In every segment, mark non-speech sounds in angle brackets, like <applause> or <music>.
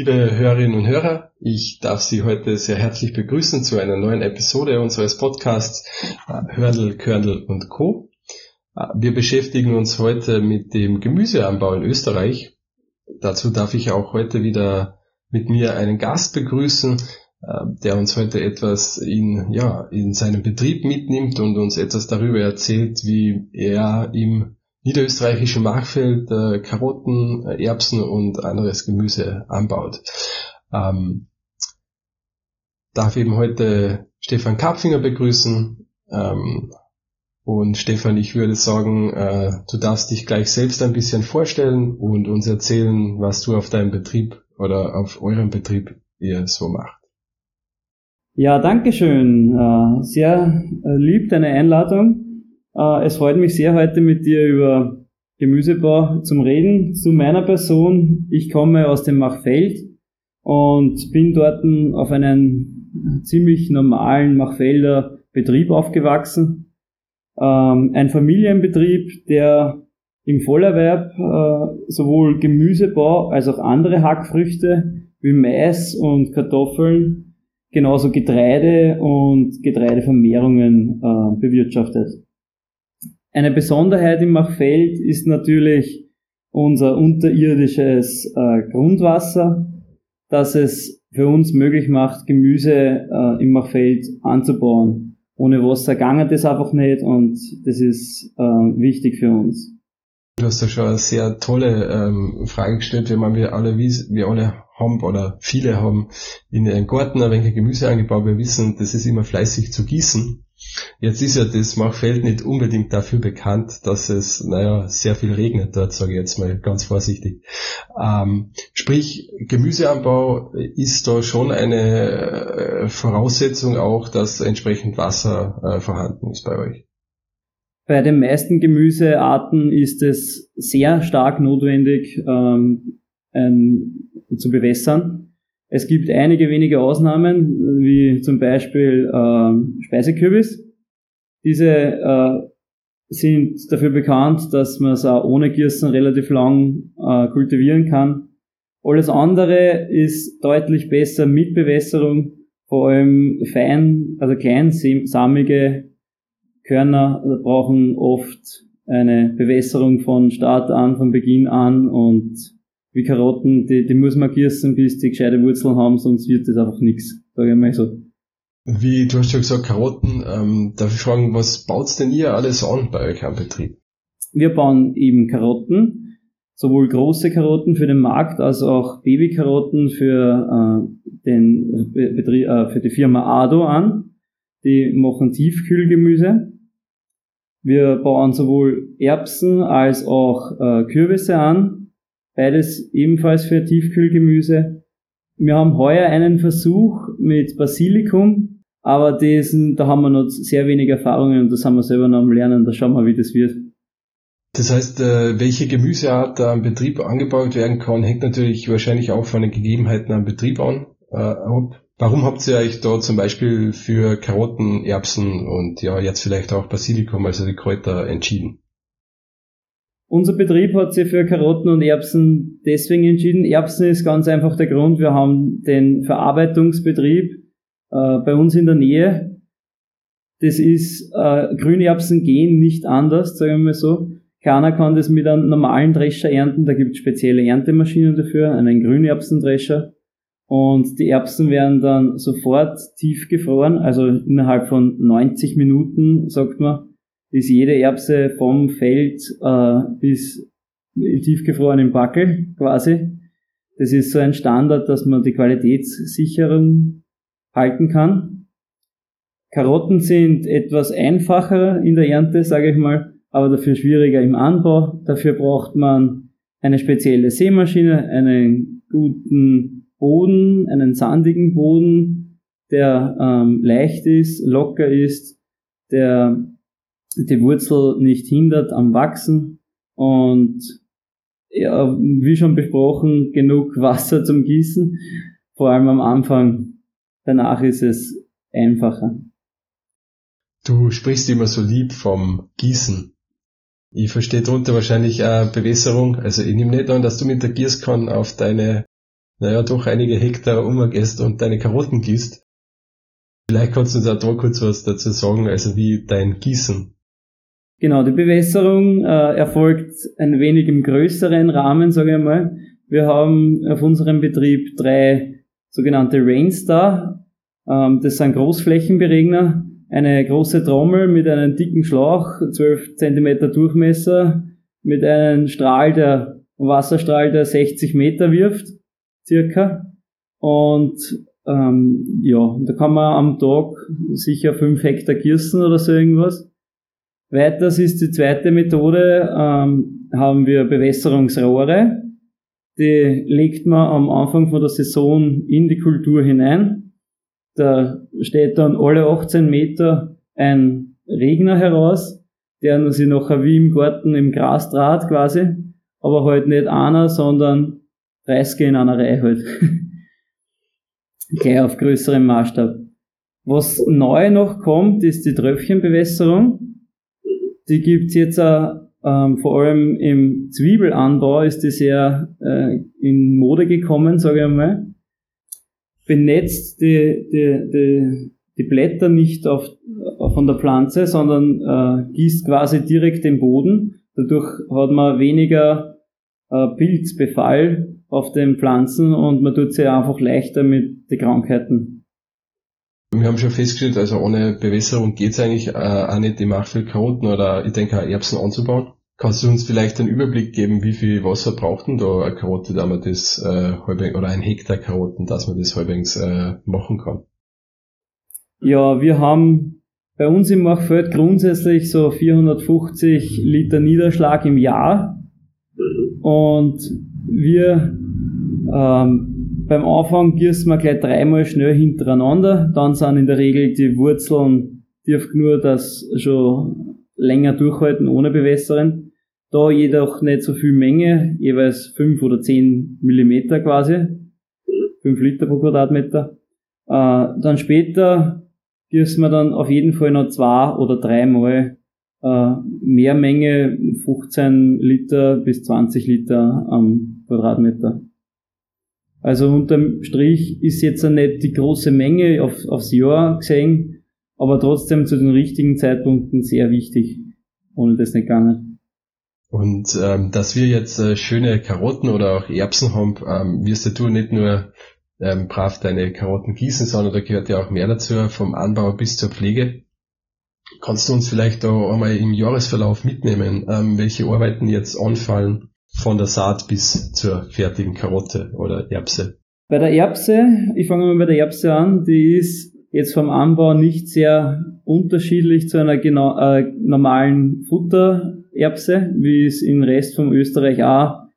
Liebe Hörerinnen und Hörer, ich darf Sie heute sehr herzlich begrüßen zu einer neuen Episode unseres Podcasts äh, Hörnl, Körnl und Co. Äh, wir beschäftigen uns heute mit dem Gemüseanbau in Österreich. Dazu darf ich auch heute wieder mit mir einen Gast begrüßen, äh, der uns heute etwas in, ja, in seinem Betrieb mitnimmt und uns etwas darüber erzählt, wie er im niederösterreichischen Machfeld äh, Karotten, äh, Erbsen und anderes Gemüse anbaut. Ähm, darf eben heute Stefan Kapfinger begrüßen. Ähm, und Stefan, ich würde sagen, äh, du darfst dich gleich selbst ein bisschen vorstellen und uns erzählen, was du auf deinem Betrieb oder auf eurem Betrieb ihr so macht. Ja, danke schön. Äh, sehr äh, lieb deine Einladung. Äh, es freut mich sehr, heute mit dir über Gemüsebau zum Reden. Zu meiner Person. Ich komme aus dem Machfeld und bin dort auf einen ziemlich normalen Machfelder Betrieb aufgewachsen. Ähm, ein Familienbetrieb, der im Vollerwerb äh, sowohl Gemüsebau als auch andere Hackfrüchte wie Mais und Kartoffeln, genauso Getreide und Getreidevermehrungen äh, bewirtschaftet. Eine Besonderheit im Machfeld ist natürlich unser unterirdisches äh, Grundwasser, das es für uns möglich macht, Gemüse äh, im Machfeld anzubauen. Ohne Wasser gange das einfach nicht und das ist äh, wichtig für uns. Du hast ja schon eine sehr tolle ähm, Frage gestellt, wenn man wir alle, wir alle haben oder viele haben in ihren Garten ein wenig Gemüse angebaut. Wir wissen, das ist immer fleißig zu gießen. Jetzt ist ja das Machfeld nicht unbedingt dafür bekannt, dass es, naja, sehr viel regnet dort, sage ich jetzt mal ganz vorsichtig. Ähm, sprich, Gemüseanbau ist da schon eine äh, Voraussetzung auch, dass entsprechend Wasser äh, vorhanden ist bei euch. Bei den meisten Gemüsearten ist es sehr stark notwendig, ähm, ähm, zu bewässern. Es gibt einige wenige Ausnahmen, wie zum Beispiel äh, Speisekürbis. Diese äh, sind dafür bekannt, dass man es auch ohne Gießen relativ lang äh, kultivieren kann. Alles andere ist deutlich besser mit Bewässerung, vor allem fein, also kleinsamige Körner brauchen oft eine Bewässerung von Start an, von Beginn an und wie Karotten, die, die muss man gießen, bis die gescheite Wurzeln haben, sonst wird das einfach nichts, sage ich mal so. Wie, du hast ja gesagt, Karotten, ähm, darf ich fragen, was baut's denn ihr alles an bei euch am Betrieb? Wir bauen eben Karotten, sowohl große Karotten für den Markt als auch Babykarotten für, äh, den Betrieb, äh, für die Firma Ado an. Die machen Tiefkühlgemüse. Wir bauen sowohl Erbsen als auch äh, Kürbisse an Beides ebenfalls für Tiefkühlgemüse. Wir haben heuer einen Versuch mit Basilikum, aber diesen, da haben wir noch sehr wenig Erfahrungen und das haben wir selber noch am Lernen. Da schauen wir, wie das wird. Das heißt, äh, welche Gemüseart da am Betrieb angebaut werden kann, hängt natürlich wahrscheinlich auch von den Gegebenheiten am Betrieb an. Äh, warum habt ihr euch da zum Beispiel für Karotten, Erbsen und ja jetzt vielleicht auch Basilikum, also die Kräuter, entschieden? Unser Betrieb hat sich für Karotten und Erbsen deswegen entschieden. Erbsen ist ganz einfach der Grund. Wir haben den Verarbeitungsbetrieb äh, bei uns in der Nähe. Das ist, äh, Grünerbsen gehen nicht anders, sagen wir mal so. Keiner kann das mit einem normalen Drescher ernten. Da gibt es spezielle Erntemaschinen dafür, einen Grünerbsendrescher. Und die Erbsen werden dann sofort tiefgefroren, also innerhalb von 90 Minuten, sagt man, ist jede Erbse vom Feld äh, bis tiefgefroren im Backel quasi. Das ist so ein Standard, dass man die Qualitätssicherung halten kann. Karotten sind etwas einfacher in der Ernte, sage ich mal, aber dafür schwieriger im Anbau. Dafür braucht man eine spezielle Sämaschine, einen guten Boden, einen sandigen Boden, der ähm, leicht ist, locker ist, der die Wurzel nicht hindert am Wachsen und ja, wie schon besprochen, genug <laughs> Wasser zum Gießen, vor allem am Anfang. Danach ist es einfacher. Du sprichst immer so lieb vom Gießen. Ich verstehe darunter wahrscheinlich äh, Bewässerung. Also ich nehme nicht an, dass du mit der Gießkanne auf deine naja, doch einige Hektar umgehst und deine Karotten gießt. Vielleicht kannst du uns auch da kurz was dazu sagen, also wie dein Gießen. Genau, die Bewässerung äh, erfolgt ein wenig im größeren Rahmen, sage ich mal. Wir haben auf unserem Betrieb drei sogenannte Rainstar. Ähm, das sind Großflächenberegner, eine große Trommel mit einem dicken Schlauch, 12 cm Durchmesser, mit einem Strahl, der Wasserstrahl, der 60 Meter wirft, circa. Und ähm, ja, da kann man am Tag sicher 5 Hektar gießen oder so irgendwas. Weiters ist die zweite Methode, ähm, haben wir Bewässerungsrohre. Die legt man am Anfang von der Saison in die Kultur hinein. Da steht dann alle 18 Meter ein Regner heraus, der sich nachher wie im Garten im Gras draht quasi, aber halt nicht einer, sondern 30 in einer Reihe halt. <laughs> gleich auf größerem Maßstab. Was neu noch kommt, ist die Tröpfchenbewässerung. Die gibt's jetzt auch, ähm, vor allem im Zwiebelanbau ist die sehr äh, in Mode gekommen, sage ich einmal. Benetzt die, die, die, die Blätter nicht auf, von der Pflanze, sondern äh, gießt quasi direkt den Boden. Dadurch hat man weniger äh, Pilzbefall auf den Pflanzen und man tut sie einfach leichter mit den Krankheiten. Wir haben schon festgestellt, also ohne Bewässerung geht's eigentlich äh, auch nicht, viel Karotten oder ich denke auch Erbsen anzubauen. Kannst du uns vielleicht einen Überblick geben, wie viel Wasser braucht denn da eine Karotte, da man das äh, halbwegs, oder ein Hektar Karotten, dass man das halbwegs äh, machen kann? Ja, wir haben bei uns im Machfeld grundsätzlich so 450 Liter Niederschlag im Jahr. Und wir ähm, beim Anfang gießen wir gleich dreimal schnell hintereinander. Dann sind in der Regel die Wurzeln dürfen nur das schon länger durchhalten ohne Bewässern. Da jedoch nicht so viel Menge, jeweils fünf oder zehn Millimeter quasi. fünf Liter pro Quadratmeter. Äh, dann später gießen wir dann auf jeden Fall noch zwei oder dreimal äh, mehr Menge, 15 Liter bis 20 Liter am Quadratmeter. Also unterm Strich ist jetzt nicht die große Menge auf, aufs Jahr gesehen, aber trotzdem zu den richtigen Zeitpunkten sehr wichtig. Ohne das nicht gegangen. Und ähm, dass wir jetzt äh, schöne Karotten oder auch Erbsen haben, ähm, wirst du nicht nur ähm, brav deine Karotten gießen, sondern da gehört ja auch mehr dazu, vom Anbau bis zur Pflege. Kannst du uns vielleicht da einmal im Jahresverlauf mitnehmen, ähm, welche Arbeiten jetzt anfallen von der Saat bis zur fertigen Karotte oder Erbse? Bei der Erbse, ich fange mal bei der Erbse an, die ist jetzt vom Anbau nicht sehr unterschiedlich zu einer genau, äh, normalen Futtererbse, wie es im Rest von Österreich auch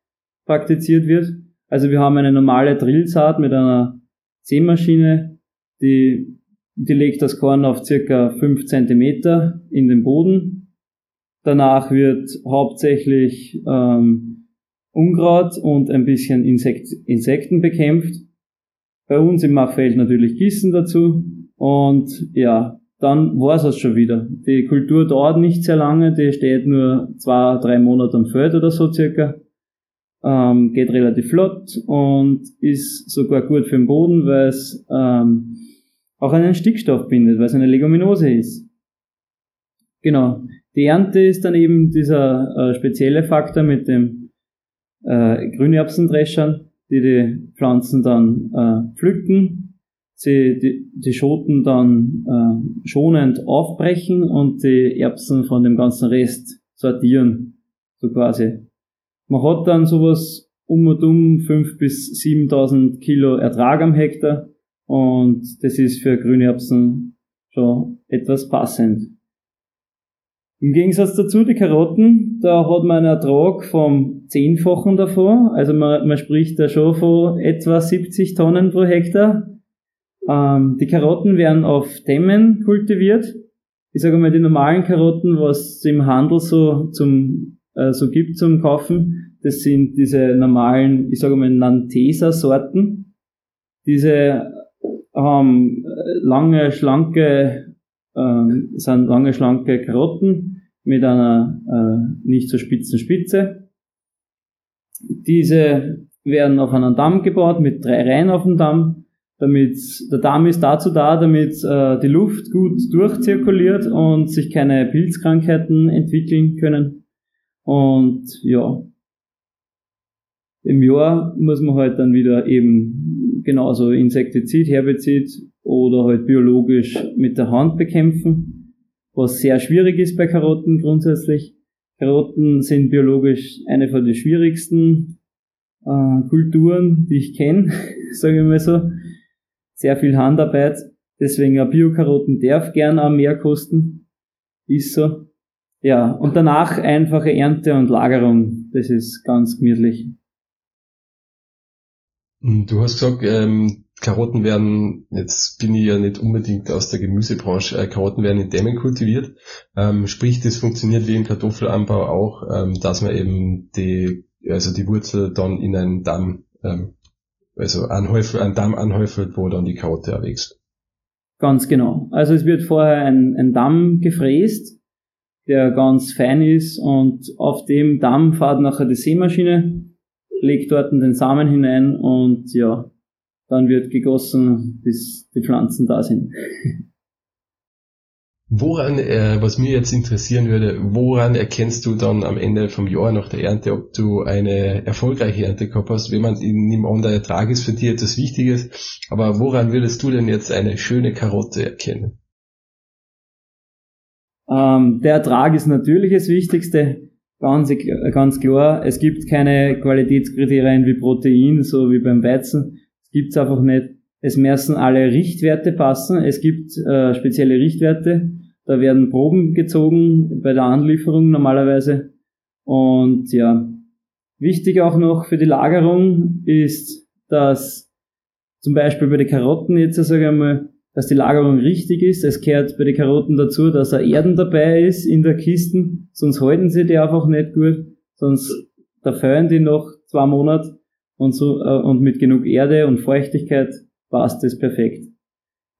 praktiziert wird. Also wir haben eine normale Drillsaat mit einer Sämaschine, die, die legt das Korn auf circa 5 cm in den Boden. Danach wird hauptsächlich ähm, Unkraut und ein bisschen Insekt, Insekten bekämpft. Bei uns im Machfeld natürlich Gießen dazu. Und ja, dann war es schon wieder. Die Kultur dauert nicht sehr lange, die steht nur zwei, drei Monate am Feld oder so circa. Ähm, geht relativ flott und ist sogar gut für den Boden, weil es ähm, auch einen Stickstoff bindet, weil es eine Leguminose ist. Genau. Die Ernte ist dann eben dieser äh, spezielle Faktor mit dem äh, Grünerbsendreschern, die die Pflanzen dann äh, pflücken, sie die, die Schoten dann äh, schonend aufbrechen und die Erbsen von dem ganzen Rest sortieren, so quasi. Man hat dann sowas um und um 5.000 bis 7.000 Kilo Ertrag am Hektar und das ist für Grünerbsen schon etwas passend. Im Gegensatz dazu, die Karotten, da hat man einen Ertrag vom Zehnfachen davon. Also man, man spricht da schon von etwa 70 Tonnen pro Hektar. Ähm, die Karotten werden auf Dämmen kultiviert. Ich sage mal, die normalen Karotten, was es im Handel so zum äh, so gibt zum Kaufen, das sind diese normalen, ich sage mal, Nantesa-Sorten. Diese haben lange, schlanke, äh, sind lange, schlanke Karotten mit einer äh, nicht so spitzen Spitze. Diese werden auf einen Damm gebaut mit drei Reihen auf dem Damm. Damit der Damm ist dazu da, damit äh, die Luft gut durchzirkuliert und sich keine Pilzkrankheiten entwickeln können. Und ja, im Jahr muss man halt dann wieder eben genauso Insektizid, Herbizid oder halt biologisch mit der Hand bekämpfen, was sehr schwierig ist bei Karotten grundsätzlich. Karotten sind biologisch eine von den schwierigsten äh, Kulturen, die ich kenne, <laughs> sage ich mal so. Sehr viel Handarbeit, deswegen ein Bio-Karotten darf gern auch mehr kosten. Ist so. Ja, und danach einfache Ernte und Lagerung. Das ist ganz gemütlich. Du hast gesagt, ähm, Karotten werden, jetzt bin ich ja nicht unbedingt aus der Gemüsebranche, äh, Karotten werden in Dämmen kultiviert. Ähm, sprich, das funktioniert wie im Kartoffelanbau auch, ähm, dass man eben die, also die Wurzel dann in einen Damm, ähm, also anhäufelt, einen Damm anhäufelt, wo dann die Karotte erwächst. Ganz genau. Also es wird vorher ein, ein Damm gefräst, der ganz fein ist und auf dem Damm fährt nachher die Sämaschine, legt dort den Samen hinein und ja, dann wird gegossen, bis die Pflanzen da sind. <laughs> Woran, äh, was mir jetzt interessieren würde, woran erkennst du dann am Ende vom Jahr nach der Ernte, ob du eine erfolgreiche Ernte gehabt hast? Wenn man in an, der Ertrag ist für dich etwas Wichtiges, aber woran würdest du denn jetzt eine schöne Karotte erkennen? Ähm, der Ertrag ist natürlich das Wichtigste. Ganz, ganz klar, es gibt keine Qualitätskriterien wie Protein, so wie beim Weizen gibt's einfach nicht. Es müssen alle Richtwerte passen. Es gibt äh, spezielle Richtwerte. Da werden Proben gezogen bei der Anlieferung normalerweise. Und ja, wichtig auch noch für die Lagerung ist, dass zum Beispiel bei den Karotten jetzt, sage ich einmal, dass die Lagerung richtig ist. Es gehört bei den Karotten dazu, dass er Erden dabei ist in der Kisten, sonst halten sie die einfach nicht gut, sonst da fehlen die noch zwei Monate und so äh, und mit genug Erde und Feuchtigkeit passt es perfekt.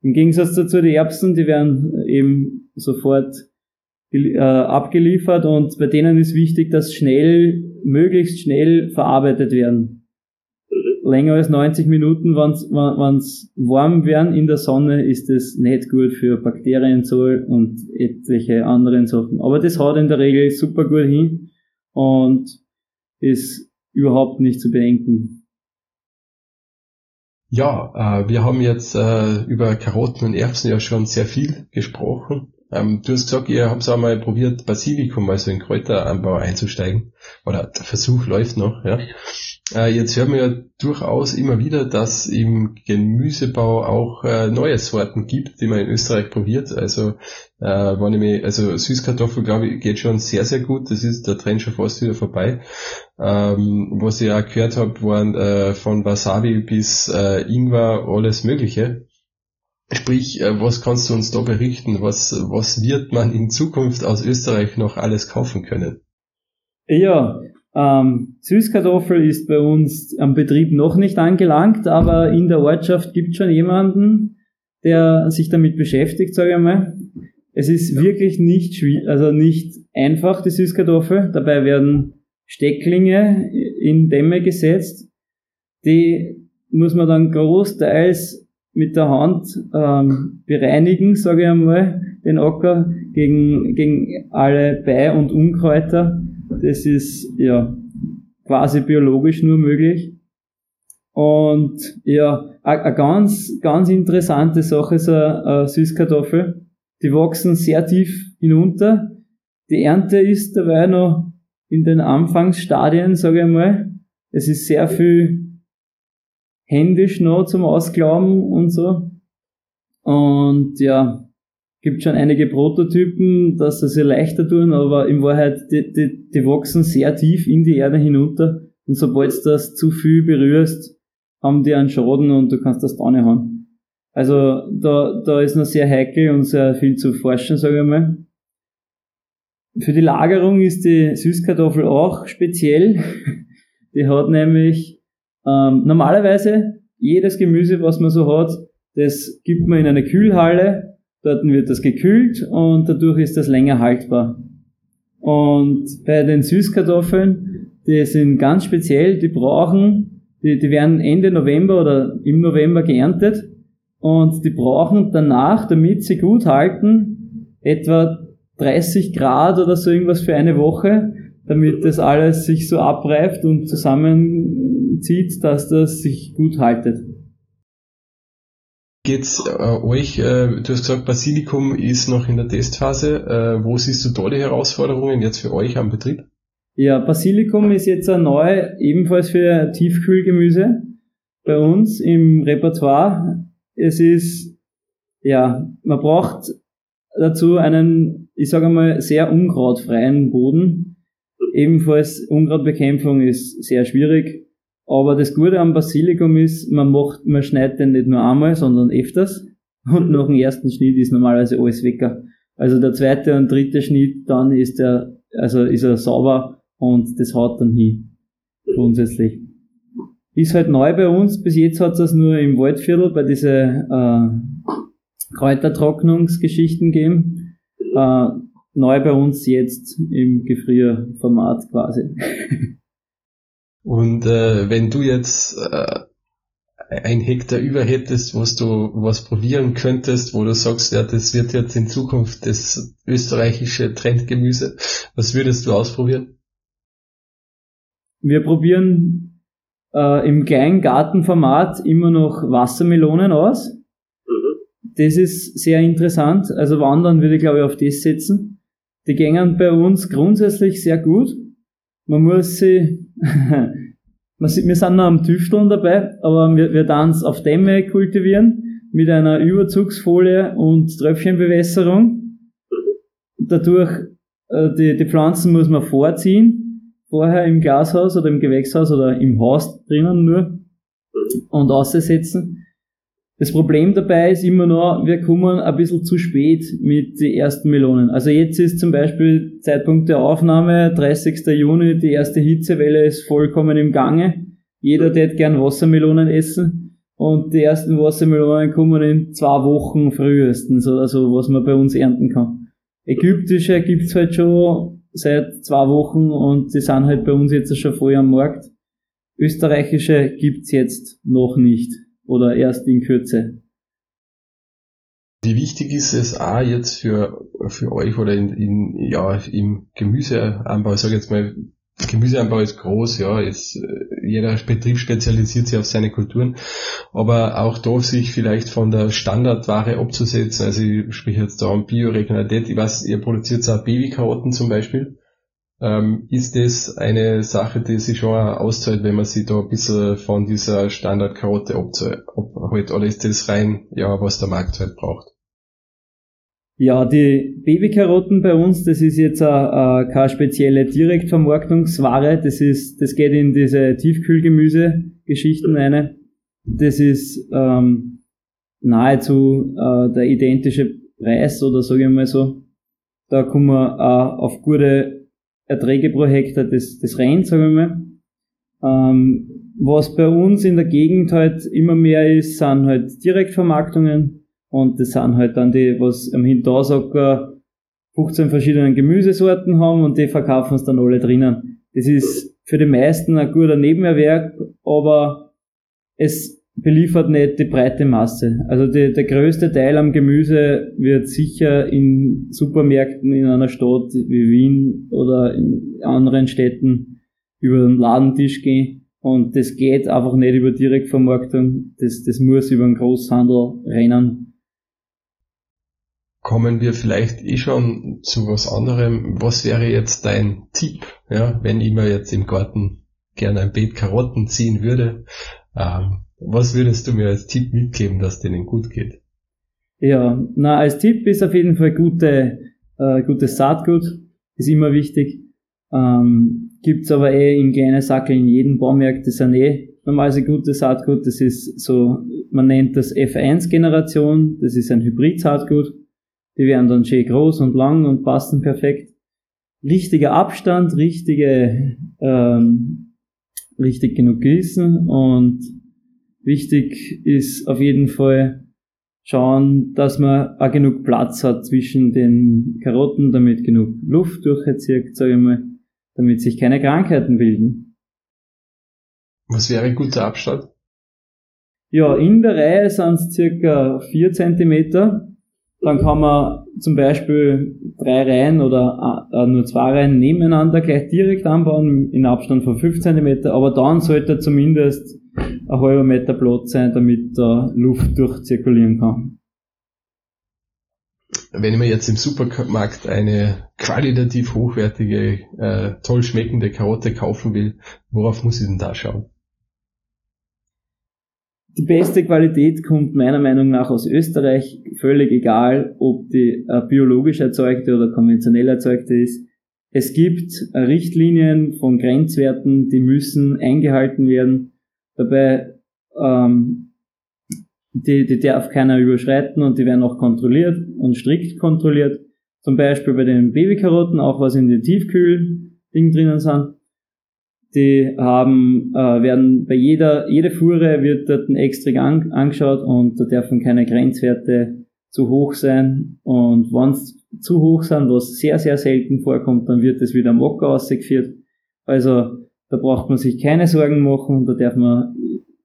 Im Gegensatz dazu die Erbsen, die werden eben sofort äh, abgeliefert und bei denen ist wichtig, dass schnell, möglichst schnell verarbeitet werden. Länger als 90 Minuten, wenn es warm werden in der Sonne, ist es nicht gut für Bakterienzoll und etliche anderen Sachen. Aber das haut in der Regel super gut hin und ist überhaupt nicht zu bedenken. Ja, äh, wir haben jetzt äh, über Karotten und Erbsen ja schon sehr viel gesprochen. Ähm, du hast gesagt, ihr habt auch mal probiert, Basilikum, also in Kräuteranbau einzusteigen. Oder der Versuch läuft noch, ja. Äh, jetzt hören wir ja durchaus immer wieder, dass im Gemüsebau auch äh, neue Sorten gibt, die man in Österreich probiert. Also, äh, wenn ich mich, also Süßkartoffel, glaube ich, geht schon sehr, sehr gut. Das ist der Trend schon fast wieder vorbei. Ähm, was ich auch gehört habe, waren äh, von Wasabi bis äh, Ingwer alles Mögliche. Sprich, äh, was kannst du uns da berichten? Was, was wird man in Zukunft aus Österreich noch alles kaufen können? Ja, ähm, Süßkartoffel ist bei uns am Betrieb noch nicht angelangt, aber in der Ortschaft gibt schon jemanden, der sich damit beschäftigt, sage ich mal. Es ist wirklich nicht schwierig, also nicht einfach, die Süßkartoffel. Dabei werden Stecklinge in Dämme gesetzt. Die muss man dann großteils mit der Hand ähm, bereinigen, sage ich einmal, den Acker gegen, gegen alle Bei- und Unkräuter. Das ist ja quasi biologisch nur möglich. Und ja, eine ganz, ganz interessante Sache ist eine Süßkartoffel. Die wachsen sehr tief hinunter. Die Ernte ist dabei noch in den Anfangsstadien, sage ich mal. Es ist sehr viel händisch noch zum Ausglauben und so. Und ja, gibt schon einige Prototypen, dass sie sich leichter tun, aber in Wahrheit, die, die, die wachsen sehr tief in die Erde hinunter. Und sobald du das zu viel berührst, haben die einen Schaden und du kannst das da nicht haben. Also da, da ist noch sehr heikel und sehr viel zu forschen, sage ich mal. Für die Lagerung ist die Süßkartoffel auch speziell. <laughs> Die hat nämlich ähm, normalerweise jedes Gemüse, was man so hat, das gibt man in eine Kühlhalle, dort wird das gekühlt und dadurch ist das länger haltbar. Und bei den Süßkartoffeln, die sind ganz speziell, die brauchen Die, die werden Ende November oder im November geerntet und die brauchen danach, damit sie gut halten, etwa 30 Grad oder so irgendwas für eine Woche, damit das alles sich so abreift und zusammenzieht, dass das sich gut haltet. Geht's äh, euch, äh, du hast gesagt, Basilikum ist noch in der Testphase. Äh, wo siehst du da die Herausforderungen jetzt für euch am Betrieb? Ja, Basilikum ist jetzt neu, ebenfalls für Tiefkühlgemüse bei uns im Repertoire. Es ist, ja, man braucht dazu einen, ich sage mal, sehr unkrautfreien Boden. Ebenfalls Unkrautbekämpfung ist sehr schwierig. Aber das Gute am Basilikum ist, man macht, man schneidet den nicht nur einmal, sondern öfters. Und nach dem ersten Schnitt ist normalerweise alles wecker. Also der zweite und dritte Schnitt, dann ist er, also ist er sauber und das haut dann hin. Grundsätzlich. Ist halt neu bei uns. Bis jetzt hat es das nur im Waldviertel bei diese äh, Kräutertrocknungsgeschichten gegeben. Äh, neu bei uns jetzt im Gefrierformat quasi. <laughs> Und äh, wenn du jetzt äh, ein Hektar über hättest, was du was probieren könntest, wo du sagst, ja, das wird jetzt in Zukunft das österreichische Trendgemüse, was würdest du ausprobieren? Wir probieren äh, im kleinen Gartenformat immer noch Wassermelonen aus. Mhm. Das ist sehr interessant. Also wandern würde ich glaube ich auf das setzen. Die gängen bei uns grundsätzlich sehr gut. Man muss sie, <laughs> wir sind noch am Tüfteln dabei, aber wir, wir dann auf Dämme kultivieren mit einer Überzugsfolie und Tröpfchenbewässerung. Dadurch, äh, die, die Pflanzen muss man vorziehen vorher im Glashaus oder im Gewächshaus oder im Haus drinnen nur und aussetzen. Das Problem dabei ist immer noch, wir kommen ein bisschen zu spät mit den ersten Melonen. Also jetzt ist zum Beispiel Zeitpunkt der Aufnahme, 30. Juni, die erste Hitzewelle ist vollkommen im Gange. Jeder der gern Wassermelonen essen. Und die ersten Wassermelonen kommen in zwei Wochen frühestens oder so, was man bei uns ernten kann. Ägyptische gibt's halt schon seit zwei Wochen und die sind halt bei uns jetzt schon voll am Markt. Österreichische gibt's jetzt noch nicht oder erst in Kürze. Wie wichtig ist es auch jetzt für, für euch oder in, in, ja, im Gemüseanbau, ich sage jetzt mal, Gemüseanbau ist groß, ja, jetzt, äh, jeder Betrieb spezialisiert sich auf seine Kulturen, aber auch da sich vielleicht von der Standardware abzusetzen, also ich spreche jetzt da um Bioregionalität, ich weiß, ihr produziert auch Babykarotten zum Beispiel, ähm, ist das eine Sache, die sich schon auszahlt, wenn man sich da ein bisschen von dieser Standardkarotte abholt, oder ist das rein, ja, was der Markt halt braucht? Ja, die Babykarotten bei uns, das ist jetzt a, keine spezielle Direktvermarktungsware, das ist, das geht in diese Tiefkühlgemüse-Geschichten rein. Das ist ähm, nahezu äh, der identische Preis oder sage ich mal so. Da kommen wir äh, auf gute Erträge pro Hektar das, das rein, sagen wir mal. Ähm, was bei uns in der Gegend halt immer mehr ist, sind halt Direktvermarktungen und das sind halt dann die, was am Hintersacker 15 verschiedene Gemüsesorten haben und die verkaufen es dann alle drinnen. Das ist für die meisten ein guter Nebenerwerb, aber es beliefert nicht die breite Masse. Also die, der größte Teil am Gemüse wird sicher in Supermärkten in einer Stadt wie Wien oder in anderen Städten über den Ladentisch gehen. Und das geht einfach nicht über Direktvermarktung. Das, das muss über den Großhandel rennen kommen wir vielleicht eh schon zu was anderem. Was wäre jetzt dein Tipp, ja, wenn ich mir jetzt im Garten gerne ein Beet Karotten ziehen würde? Ähm, was würdest du mir als Tipp mitgeben, dass denen gut geht? Ja, na, als Tipp ist auf jeden Fall gute, äh, gutes Saatgut, ist immer wichtig. Ähm, gibt's aber eh in kleinen Sackel in jedem Baumarkt, das sind eh normalerweise gutes Saatgut, das ist so, man nennt das F1-Generation, das ist ein Hybrid-Saatgut die werden dann schön groß und lang und passen perfekt. Richtiger Abstand, richtige, ähm, richtig genug gießen und wichtig ist auf jeden Fall schauen, dass man auch genug Platz hat zwischen den Karotten, damit genug Luft durchzieht, sage ich mal, damit sich keine Krankheiten bilden. Was wäre ein guter Abstand? Ja, in der Reihe sind es circa 4 cm. Dann kann man zum Beispiel drei Reihen oder äh, nur zwei Reihen nebeneinander gleich direkt anbauen, in Abstand von 5 cm. Aber dann sollte zumindest ein halber Meter Platz sein, damit da Luft durchzirkulieren kann. Wenn ich mir jetzt im Supermarkt eine qualitativ hochwertige, äh, toll schmeckende Karotte kaufen will, worauf muss ich denn da schauen? Die beste Qualität kommt meiner Meinung nach aus Österreich, völlig egal, ob die äh, biologisch erzeugte oder konventionell erzeugte ist. Es gibt äh, Richtlinien von Grenzwerten, die müssen eingehalten werden. Dabei, ähm, die, die darf keiner überschreiten und die werden auch kontrolliert und strikt kontrolliert. Zum Beispiel bei den Babykarotten, auch was in den Tiefkühl-Ding drinnen sind. Die haben, äh, werden bei jeder, jede Fuhre wird dort extra an, angeschaut und da dürfen keine Grenzwerte zu hoch sein. Und wenn es zu hoch sind, was sehr, sehr selten vorkommt, dann wird es wieder am Ocker ausgeführt. Also da braucht man sich keine Sorgen machen, da darf man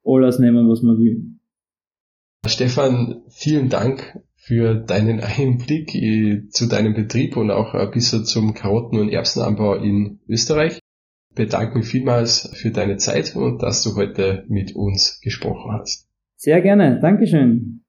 alles nehmen, was man will. Stefan, vielen Dank für deinen <laughs> Einblick äh, zu deinem Betrieb und auch ein bisschen zum Karotten- und Erbsenanbau in Österreich bedanke mich vielmals für deine Zeit und dass du heute mit uns gesprochen hast. Sehr gerne. Dankeschön.